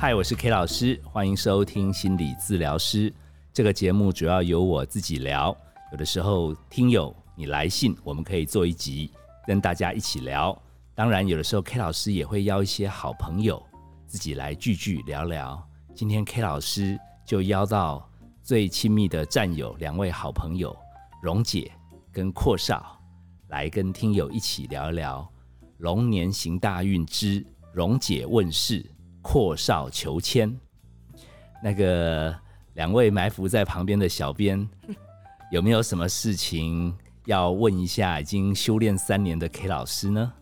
嗨，我是 K 老师，欢迎收听心理治疗师。这个节目主要由我自己聊，有的时候听友你来信，我们可以做一集跟大家一起聊。当然，有的时候 K 老师也会邀一些好朋友自己来聚聚聊聊。今天 K 老师就邀到最亲密的战友两位好朋友荣姐跟阔少，来跟听友一起聊一聊龙年行大运之荣姐问世。阔少求签，那个两位埋伏在旁边的小编，有没有什么事情要问一下已经修炼三年的 K 老师呢？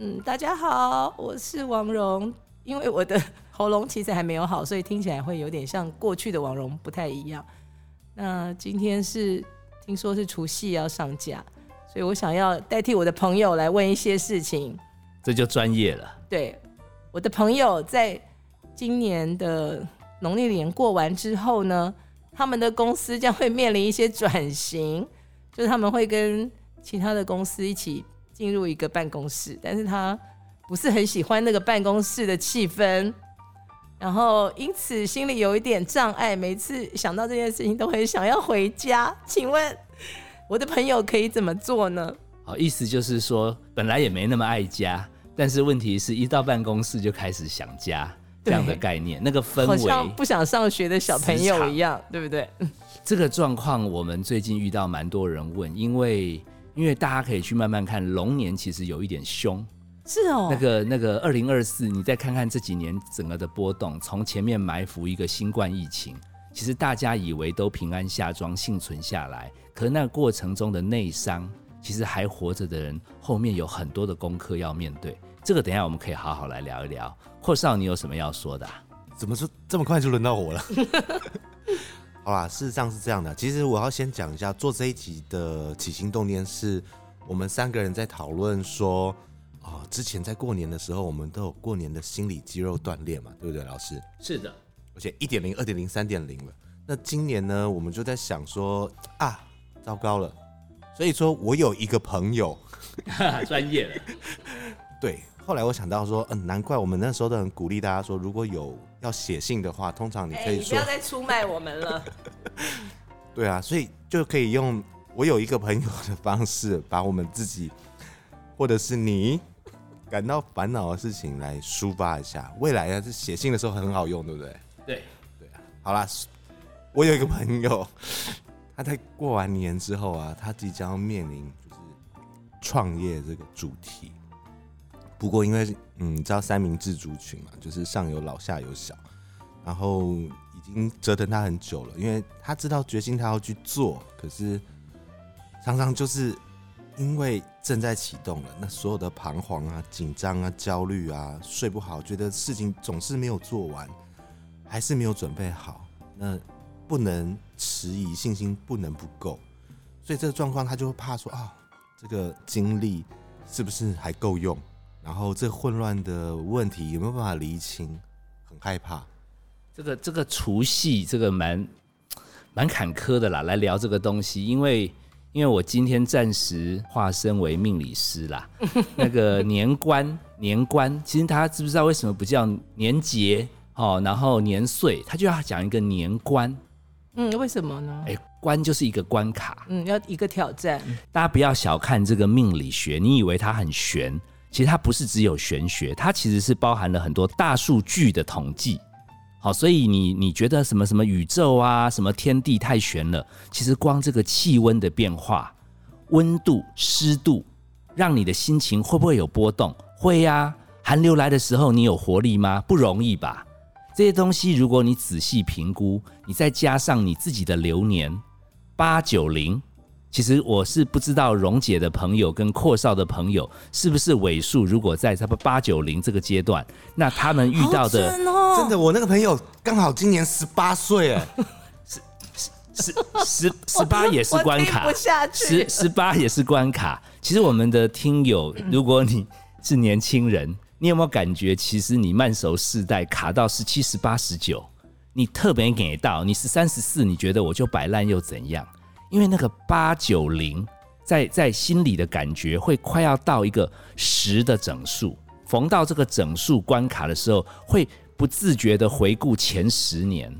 嗯，大家好，我是王蓉。因为我的喉咙其实还没有好，所以听起来会有点像过去的王蓉，不太一样。那今天是听说是除夕要上架，所以我想要代替我的朋友来问一些事情，这就专业了。对。我的朋友在今年的农历年过完之后呢，他们的公司将会面临一些转型，就是他们会跟其他的公司一起进入一个办公室，但是他不是很喜欢那个办公室的气氛，然后因此心里有一点障碍，每次想到这件事情都很想要回家。请问我的朋友可以怎么做呢？好，意思就是说本来也没那么爱家。但是问题是一到办公室就开始想家这样的概念，那个氛围好像不想上学的小朋友一样，对不对？这个状况我们最近遇到蛮多人问，因为因为大家可以去慢慢看，龙年其实有一点凶，是哦。那个那个二零二四，你再看看这几年整个的波动，从前面埋伏一个新冠疫情，其实大家以为都平安下庄幸存下来，可是那过程中的内伤。其实还活着的人，后面有很多的功课要面对。这个等下我们可以好好来聊一聊。霍少，你有什么要说的？怎么说这么快就轮到我了？好吧，事实上是这样的。其实我要先讲一下，做这一集的起心动念是我们三个人在讨论说，啊，之前在过年的时候，我们都有过年的心理肌肉锻炼嘛，对不对，老师？是的，而且一点零、二点零、三点零了。那今年呢，我们就在想说，啊，糟糕了。所以说我有一个朋友，专业了。对，后来我想到说，嗯，难怪我们那时候都很鼓励大家说，如果有要写信的话，通常你可以说，不要再出卖我们了。对啊，所以就可以用我有一个朋友的方式，把我们自己或者是你感到烦恼的事情来抒发一下。未来啊，是写信的时候很好用，对不对？对，对啊。好啦，我有一个朋友。他在过完年之后啊，他即将面临就是创业这个主题。不过因为嗯，你知道三明治族群嘛，就是上有老下有小，然后已经折腾他很久了。因为他知道决心他要去做，可是常常就是因为正在启动了，那所有的彷徨啊、紧张啊、焦虑啊、睡不好，觉得事情总是没有做完，还是没有准备好，那。不能迟疑，信心不能不够，所以这个状况他就会怕说啊，这个精力是不是还够用？然后这混乱的问题有没有办法厘清？很害怕。这个这个除夕这个蛮蛮坎坷的啦，来聊这个东西，因为因为我今天暂时化身为命理师啦。那个年关年关，其实大家知不知道为什么不叫年节哦？然后年岁，他就要讲一个年关。嗯，为什么呢？哎，关就是一个关卡，嗯，要一个挑战。大家不要小看这个命理学，你以为它很玄，其实它不是只有玄学，它其实是包含了很多大数据的统计。好，所以你你觉得什么什么宇宙啊，什么天地太玄了，其实光这个气温的变化、温度、湿度，让你的心情会不会有波动？会呀。寒流来的时候，你有活力吗？不容易吧。这些东西，如果你仔细评估，你再加上你自己的流年八九零，其实我是不知道蓉姐的朋友跟阔少的朋友是不是尾数。如果在差不多八九零这个阶段，那他们遇到的真的，我那个朋友刚好今年十八岁，哎，十十十十八也是关卡，十十八也是关卡。其实我们的听友，如果你是年轻人。你有没有感觉，其实你慢熟世代卡到十七、十八、十九，你特别给到你是三、十四，你觉得我就摆烂又怎样？因为那个八九零，在在心里的感觉会快要到一个十的整数，逢到这个整数关卡的时候，会不不自觉的回顾前十年，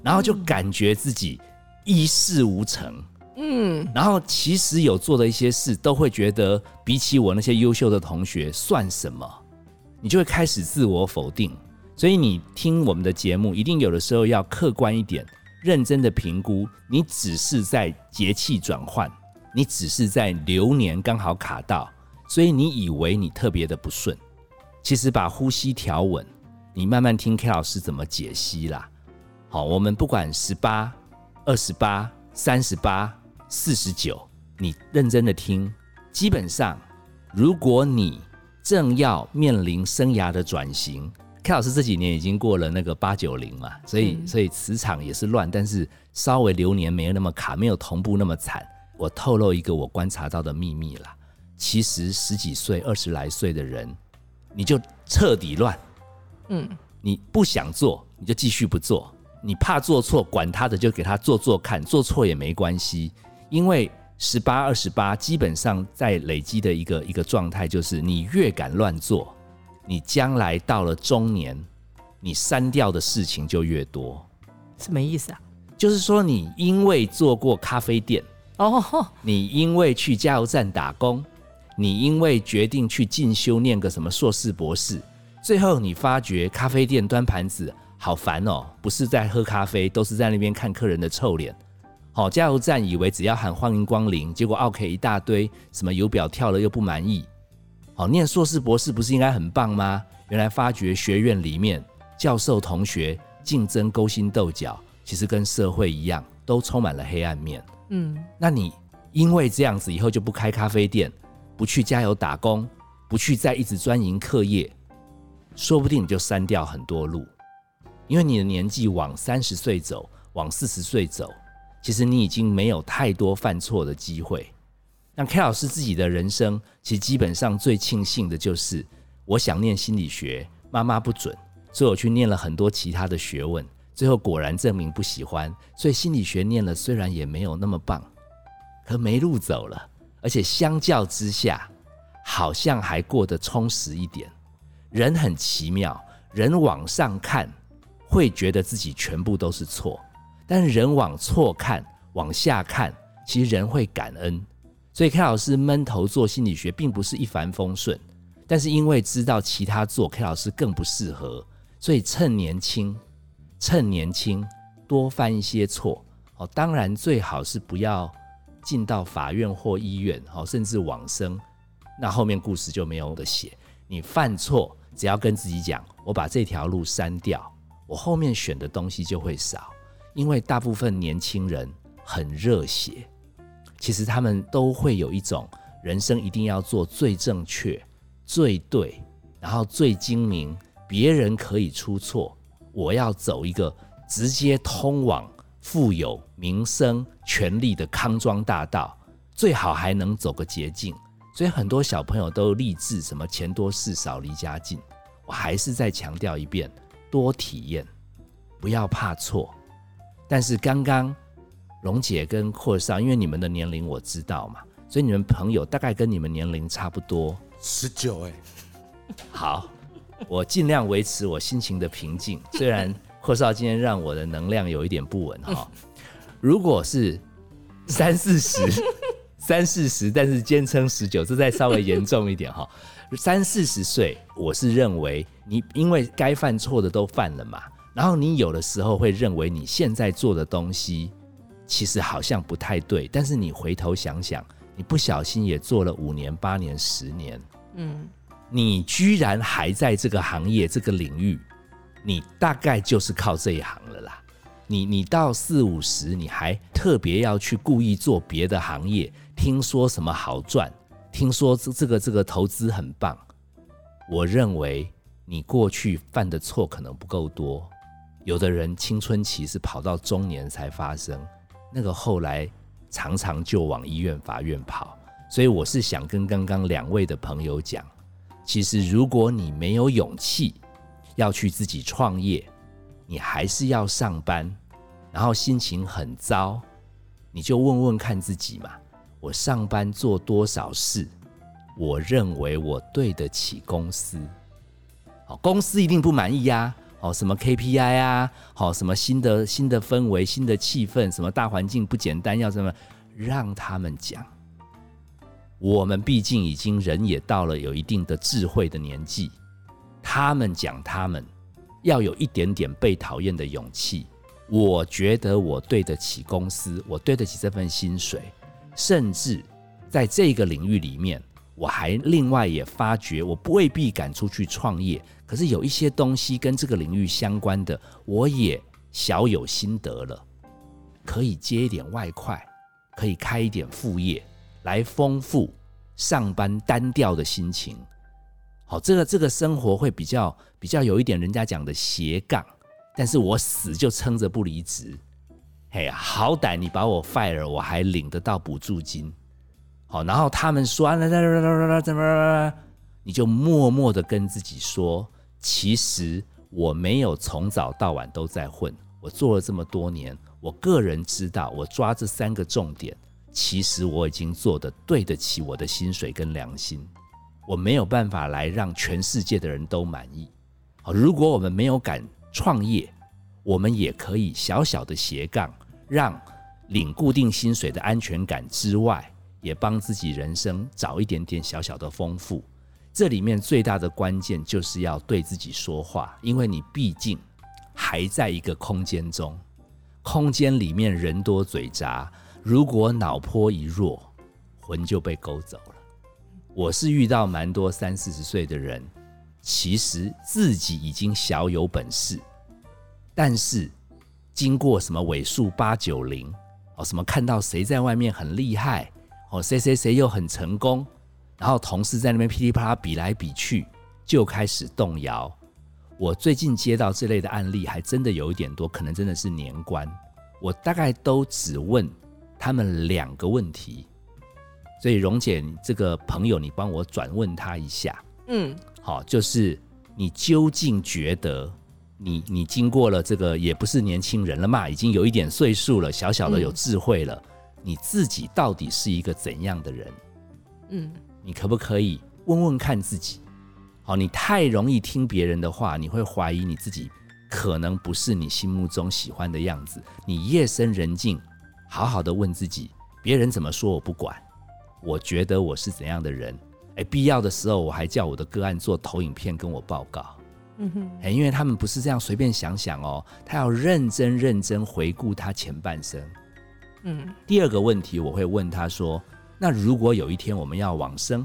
然后就感觉自己一事无成。嗯，然后其实有做的一些事，都会觉得比起我那些优秀的同学算什么，你就会开始自我否定。所以你听我们的节目，一定有的时候要客观一点，认真的评估。你只是在节气转换，你只是在流年刚好卡到，所以你以为你特别的不顺，其实把呼吸调稳，你慢慢听 K 老师怎么解析啦。好，我们不管十八、二十八、三十八、四十九，你认真的听，基本上，如果你正要面临生涯的转型。K 老师这几年已经过了那个八九零嘛，所以所以磁场也是乱，但是稍微流年没有那么卡，没有同步那么惨。我透露一个我观察到的秘密啦，其实十几岁、二十来岁的人，你就彻底乱，嗯，你不想做，你就继续不做，你怕做错，管他的，就给他做做看，做错也没关系，因为十八、二十八基本上在累积的一个一个状态，就是你越敢乱做。你将来到了中年，你删掉的事情就越多，什么意思啊？就是说，你因为做过咖啡店哦，你因为去加油站打工，你因为决定去进修念个什么硕士博士，最后你发觉咖啡店端盘子好烦哦，不是在喝咖啡，都是在那边看客人的臭脸。好，加油站以为只要喊欢迎光临，结果 OK 一大堆，什么油表跳了又不满意。好，念硕士博士不是应该很棒吗？原来发觉学院里面教授同学竞争勾心斗角，其实跟社会一样，都充满了黑暗面。嗯，那你因为这样子以后就不开咖啡店，不去加油打工，不去再一直专营课业，说不定你就删掉很多路。因为你的年纪往三十岁走，往四十岁走，其实你已经没有太多犯错的机会。那 K 老师自己的人生，其实基本上最庆幸的就是，我想念心理学，妈妈不准，所以我去念了很多其他的学问，最后果然证明不喜欢，所以心理学念了虽然也没有那么棒，可没路走了，而且相较之下，好像还过得充实一点。人很奇妙，人往上看会觉得自己全部都是错，但人往错看，往下看，其实人会感恩。所以 K 老师闷头做心理学，并不是一帆风顺，但是因为知道其他做 K 老师更不适合，所以趁年轻，趁年轻多犯一些错哦。当然最好是不要进到法院或医院哦，甚至往生，那后面故事就没有的写。你犯错，只要跟自己讲，我把这条路删掉，我后面选的东西就会少，因为大部分年轻人很热血。其实他们都会有一种人生一定要做最正确、最对，然后最精明，别人可以出错，我要走一个直接通往富有、名声、权力的康庄大道，最好还能走个捷径。所以很多小朋友都立志什么钱多事少、离家近。我还是再强调一遍：多体验，不要怕错。但是刚刚。龙姐跟阔少，因为你们的年龄我知道嘛，所以你们朋友大概跟你们年龄差不多，十九哎。好，我尽量维持我心情的平静。虽然阔少今天让我的能量有一点不稳哈。如果是三四十、三四十，但是坚称十九，这再稍微严重一点哈。三四十岁，我是认为你因为该犯错的都犯了嘛，然后你有的时候会认为你现在做的东西。其实好像不太对，但是你回头想想，你不小心也做了五年、八年、十年，嗯，你居然还在这个行业、这个领域，你大概就是靠这一行了啦。你你到四五十，你还特别要去故意做别的行业，听说什么好赚，听说这这个这个投资很棒，我认为你过去犯的错可能不够多，有的人青春期是跑到中年才发生。那个后来常常就往医院、法院跑，所以我是想跟刚刚两位的朋友讲，其实如果你没有勇气要去自己创业，你还是要上班，然后心情很糟，你就问问看自己嘛：我上班做多少事？我认为我对得起公司，好，公司一定不满意呀。哦，什么 KPI 啊，好，什么新的新的氛围、新的气氛，什么大环境不简单，要什么让他们讲。我们毕竟已经人也到了有一定的智慧的年纪，他们讲他们要有一点点被讨厌的勇气。我觉得我对得起公司，我对得起这份薪水，甚至在这个领域里面，我还另外也发觉，我不未必敢出去创业，可是有一些东西跟这个领域相关的，我也小有心得了，可以接一点外快，可以开一点副业。来丰富上班单调的心情，好，这个这个生活会比较比较有一点人家讲的斜杠，但是我死就撑着不离职，嘿，好歹你把我 fire，我还领得到补助金，好，然后他们说，怎么，你就默默的跟自己说，其实我没有从早到晚都在混，我做了这么多年，我个人知道，我抓这三个重点。其实我已经做的对得起我的薪水跟良心，我没有办法来让全世界的人都满意。好，如果我们没有敢创业，我们也可以小小的斜杠，让领固定薪水的安全感之外，也帮自己人生找一点点小小的丰富。这里面最大的关键就是要对自己说话，因为你毕竟还在一个空间中，空间里面人多嘴杂。如果脑波一弱，魂就被勾走了。我是遇到蛮多三四十岁的人，其实自己已经小有本事，但是经过什么尾数八九零哦，什么看到谁在外面很厉害哦，谁谁谁又很成功，然后同事在那边噼里啪啦比来比去，就开始动摇。我最近接到这类的案例，还真的有一点多，可能真的是年关。我大概都只问。他们两个问题，所以蓉姐这个朋友，你帮我转问他一下。嗯，好，就是你究竟觉得，你你经过了这个，也不是年轻人了嘛，已经有一点岁数了，小小的有智慧了，你自己到底是一个怎样的人？嗯，你可不可以问问看自己？好，你太容易听别人的话，你会怀疑你自己，可能不是你心目中喜欢的样子。你夜深人静。好好的问自己，别人怎么说我不管，我觉得我是怎样的人？哎，必要的时候我还叫我的个案做投影片跟我报告。嗯哼，哎，因为他们不是这样随便想想哦，他要认真认真回顾他前半生。嗯，第二个问题我会问他说：那如果有一天我们要往生，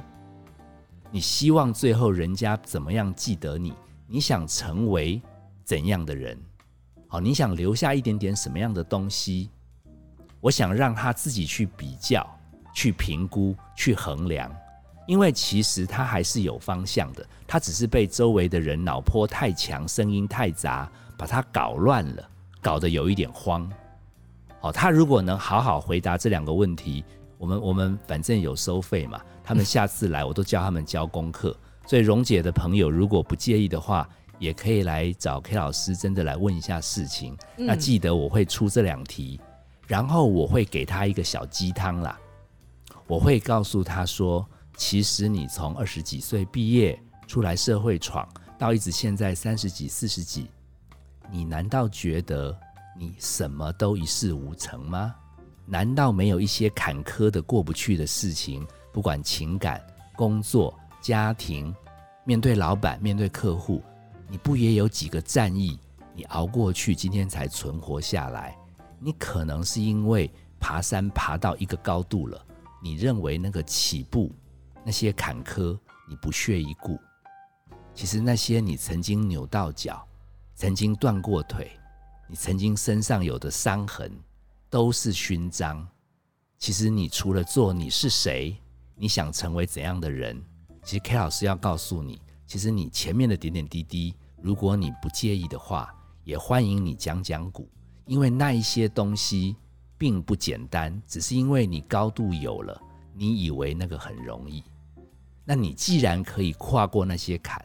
你希望最后人家怎么样记得你？你想成为怎样的人？好，你想留下一点点什么样的东西？我想让他自己去比较、去评估、去衡量，因为其实他还是有方向的，他只是被周围的人脑波太强、声音太杂，把他搞乱了，搞得有一点慌。好，他如果能好好回答这两个问题，我们我们反正有收费嘛，他们下次来我都教他们交功课。所以蓉姐的朋友如果不介意的话，也可以来找 K 老师，真的来问一下事情。那记得我会出这两题。然后我会给他一个小鸡汤啦，我会告诉他说，其实你从二十几岁毕业出来社会闯，到一直现在三十几、四十几，你难道觉得你什么都一事无成吗？难道没有一些坎坷的过不去的事情？不管情感、工作、家庭，面对老板、面对客户，你不也有几个战役？你熬过去，今天才存活下来。你可能是因为爬山爬到一个高度了，你认为那个起步那些坎坷你不屑一顾，其实那些你曾经扭到脚、曾经断过腿、你曾经身上有的伤痕，都是勋章。其实你除了做你是谁，你想成为怎样的人，其实 K 老师要告诉你，其实你前面的点点滴滴，如果你不介意的话，也欢迎你讲讲古。因为那一些东西并不简单，只是因为你高度有了，你以为那个很容易。那你既然可以跨过那些坎，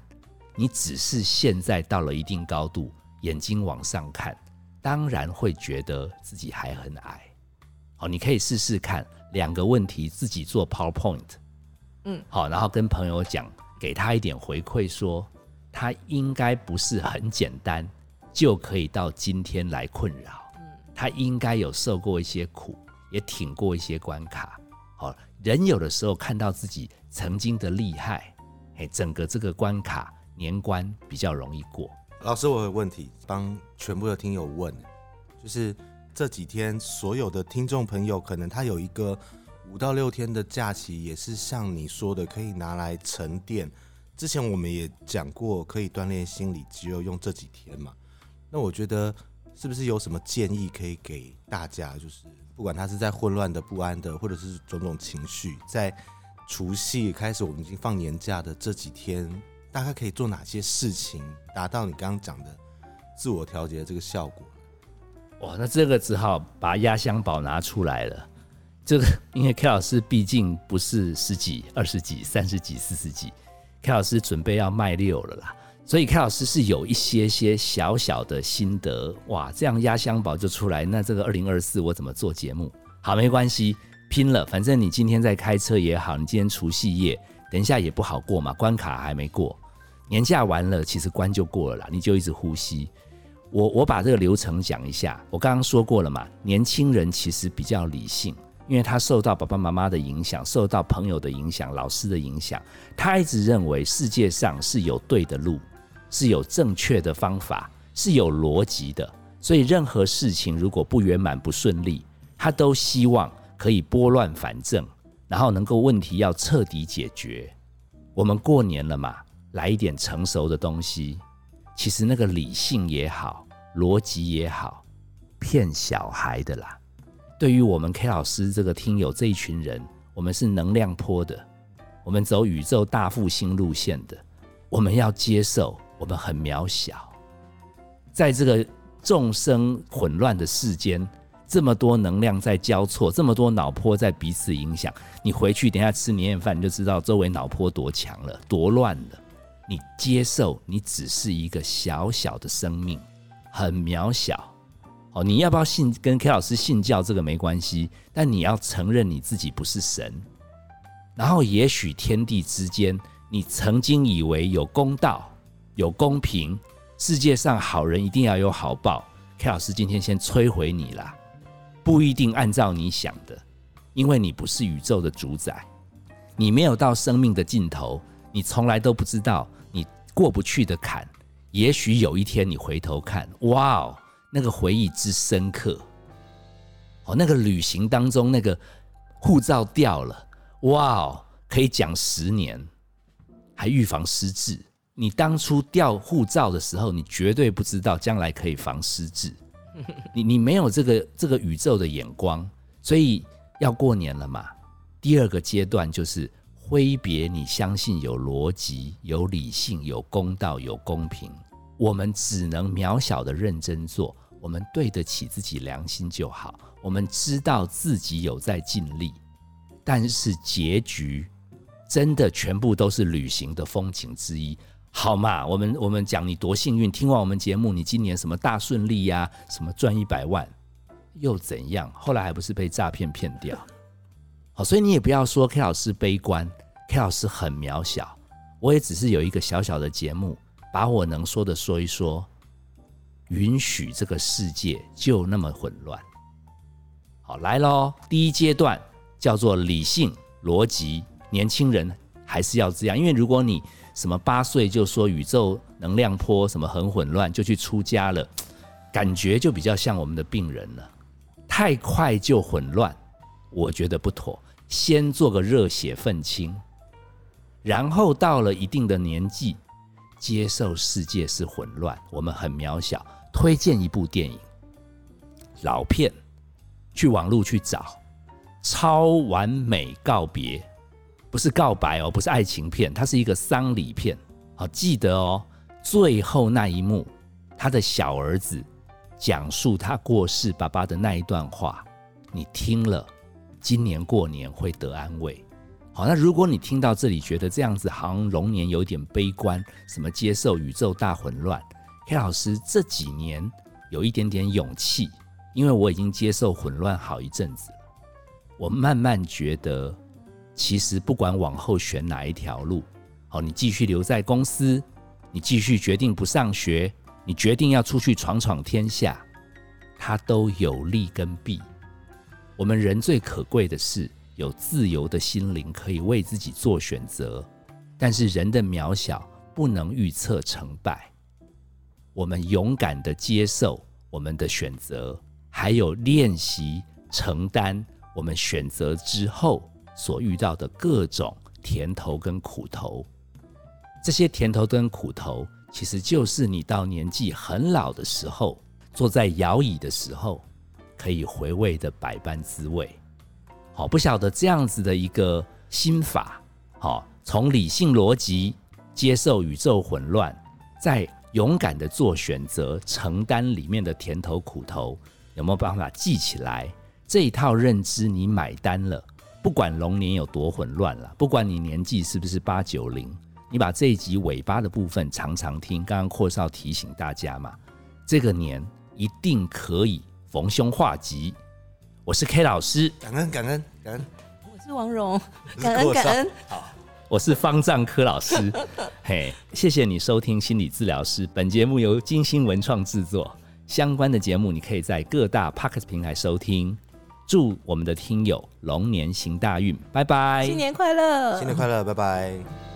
你只是现在到了一定高度，眼睛往上看，当然会觉得自己还很矮。好，你可以试试看两个问题，自己做 PowerPoint，嗯，好，然后跟朋友讲，给他一点回馈，说他应该不是很简单。就可以到今天来困扰。嗯他应该有受过一些苦，也挺过一些关卡。好，人有的时候看到自己曾经的厉害，哎，整个这个关卡年关比较容易过。老师，我有问题帮全部的听友问，就是这几天所有的听众朋友，可能他有一个五到六天的假期，也是像你说的，可以拿来沉淀。之前我们也讲过，可以锻炼心理肌肉，用这几天嘛。那我觉得是不是有什么建议可以给大家？就是不管他是在混乱的、不安的，或者是种种情绪，在除夕开始，我们已经放年假的这几天，大概可以做哪些事情，达到你刚刚讲的自我调节的这个效果？哇，那这个只好把压箱宝拿出来了。这个因为 K 老师毕竟不是十几、二十几、三十几、四十几，K 老师准备要卖六了啦。所以 K 老师是有一些些小小的心得哇，这样压箱宝就出来。那这个二零二四我怎么做节目？好，没关系，拼了，反正你今天在开车也好，你今天除夕夜，等一下也不好过嘛，关卡还没过，年假完了，其实关就过了啦，你就一直呼吸。我我把这个流程讲一下，我刚刚说过了嘛，年轻人其实比较理性，因为他受到爸爸妈妈的影响，受到朋友的影响，老师的影响，他一直认为世界上是有对的路。是有正确的方法，是有逻辑的，所以任何事情如果不圆满、不顺利，他都希望可以拨乱反正，然后能够问题要彻底解决。我们过年了嘛，来一点成熟的东西。其实那个理性也好，逻辑也好，骗小孩的啦。对于我们 K 老师这个听友这一群人，我们是能量坡的，我们走宇宙大复兴路线的，我们要接受。我们很渺小，在这个众生混乱的世间，这么多能量在交错，这么多脑波在彼此影响。你回去等下吃年夜饭，你就知道周围脑波多强了，多乱了。你接受，你只是一个小小的生命，很渺小。哦，你要不要信？跟 K 老师信教这个没关系，但你要承认你自己不是神。然后，也许天地之间，你曾经以为有公道。有公平，世界上好人一定要有好报。K 老师今天先摧毁你啦，不一定按照你想的，因为你不是宇宙的主宰，你没有到生命的尽头，你从来都不知道你过不去的坎。也许有一天你回头看，哇哦，那个回忆之深刻，哦，那个旅行当中那个护照掉了，哇哦，可以讲十年，还预防失智。你当初掉护照的时候，你绝对不知道将来可以防失智。你你没有这个这个宇宙的眼光，所以要过年了嘛。第二个阶段就是挥别你相信有逻辑、有理性、有公道、有公平，我们只能渺小的认真做，我们对得起自己良心就好。我们知道自己有在尽力，但是结局真的全部都是旅行的风景之一。好嘛，我们我们讲你多幸运，听完我们节目，你今年什么大顺利呀？什么赚一百万，又怎样？后来还不是被诈骗骗掉？好，所以你也不要说 K 老师悲观，K 老师很渺小，我也只是有一个小小的节目，把我能说的说一说，允许这个世界就那么混乱。好，来喽，第一阶段叫做理性逻辑，年轻人还是要这样，因为如果你什么八岁就说宇宙能量波什么很混乱，就去出家了，感觉就比较像我们的病人了。太快就混乱，我觉得不妥。先做个热血愤青，然后到了一定的年纪，接受世界是混乱，我们很渺小。推荐一部电影，老片，去网络去找《超完美告别》。不是告白哦，不是爱情片，它是一个丧礼片。好，记得哦，最后那一幕，他的小儿子讲述他过世爸爸的那一段话，你听了，今年过年会得安慰。好，那如果你听到这里觉得这样子好像龙年有点悲观，什么接受宇宙大混乱黑老师这几年有一点点勇气，因为我已经接受混乱好一阵子了，我慢慢觉得。其实不管往后选哪一条路，好，你继续留在公司，你继续决定不上学，你决定要出去闯闯天下，它都有利跟弊。我们人最可贵的是有自由的心灵，可以为自己做选择。但是人的渺小不能预测成败。我们勇敢的接受我们的选择，还有练习承担我们选择之后所遇到的各种甜头跟苦头。这些甜头跟苦头，其实就是你到年纪很老的时候，坐在摇椅的时候，可以回味的百般滋味。好，不晓得这样子的一个心法，好，从理性逻辑接受宇宙混乱，再勇敢的做选择，承担里面的甜头苦头，有没有办法记起来？这一套认知你买单了，不管龙年有多混乱了，不管你年纪是不是八九零。你把这一集尾巴的部分常常听，刚刚阔少提醒大家嘛，这个年一定可以逢凶化吉。我是 K 老师，感恩感恩感恩，我是王蓉，感恩感恩。好我是方丈柯老师，嘿，谢谢你收听心理治疗师。本节目由金星文创制作，相关的节目你可以在各大 p o c k e t 平台收听。祝我们的听友龙年行大运，拜拜，新年快乐，新年快乐，拜拜。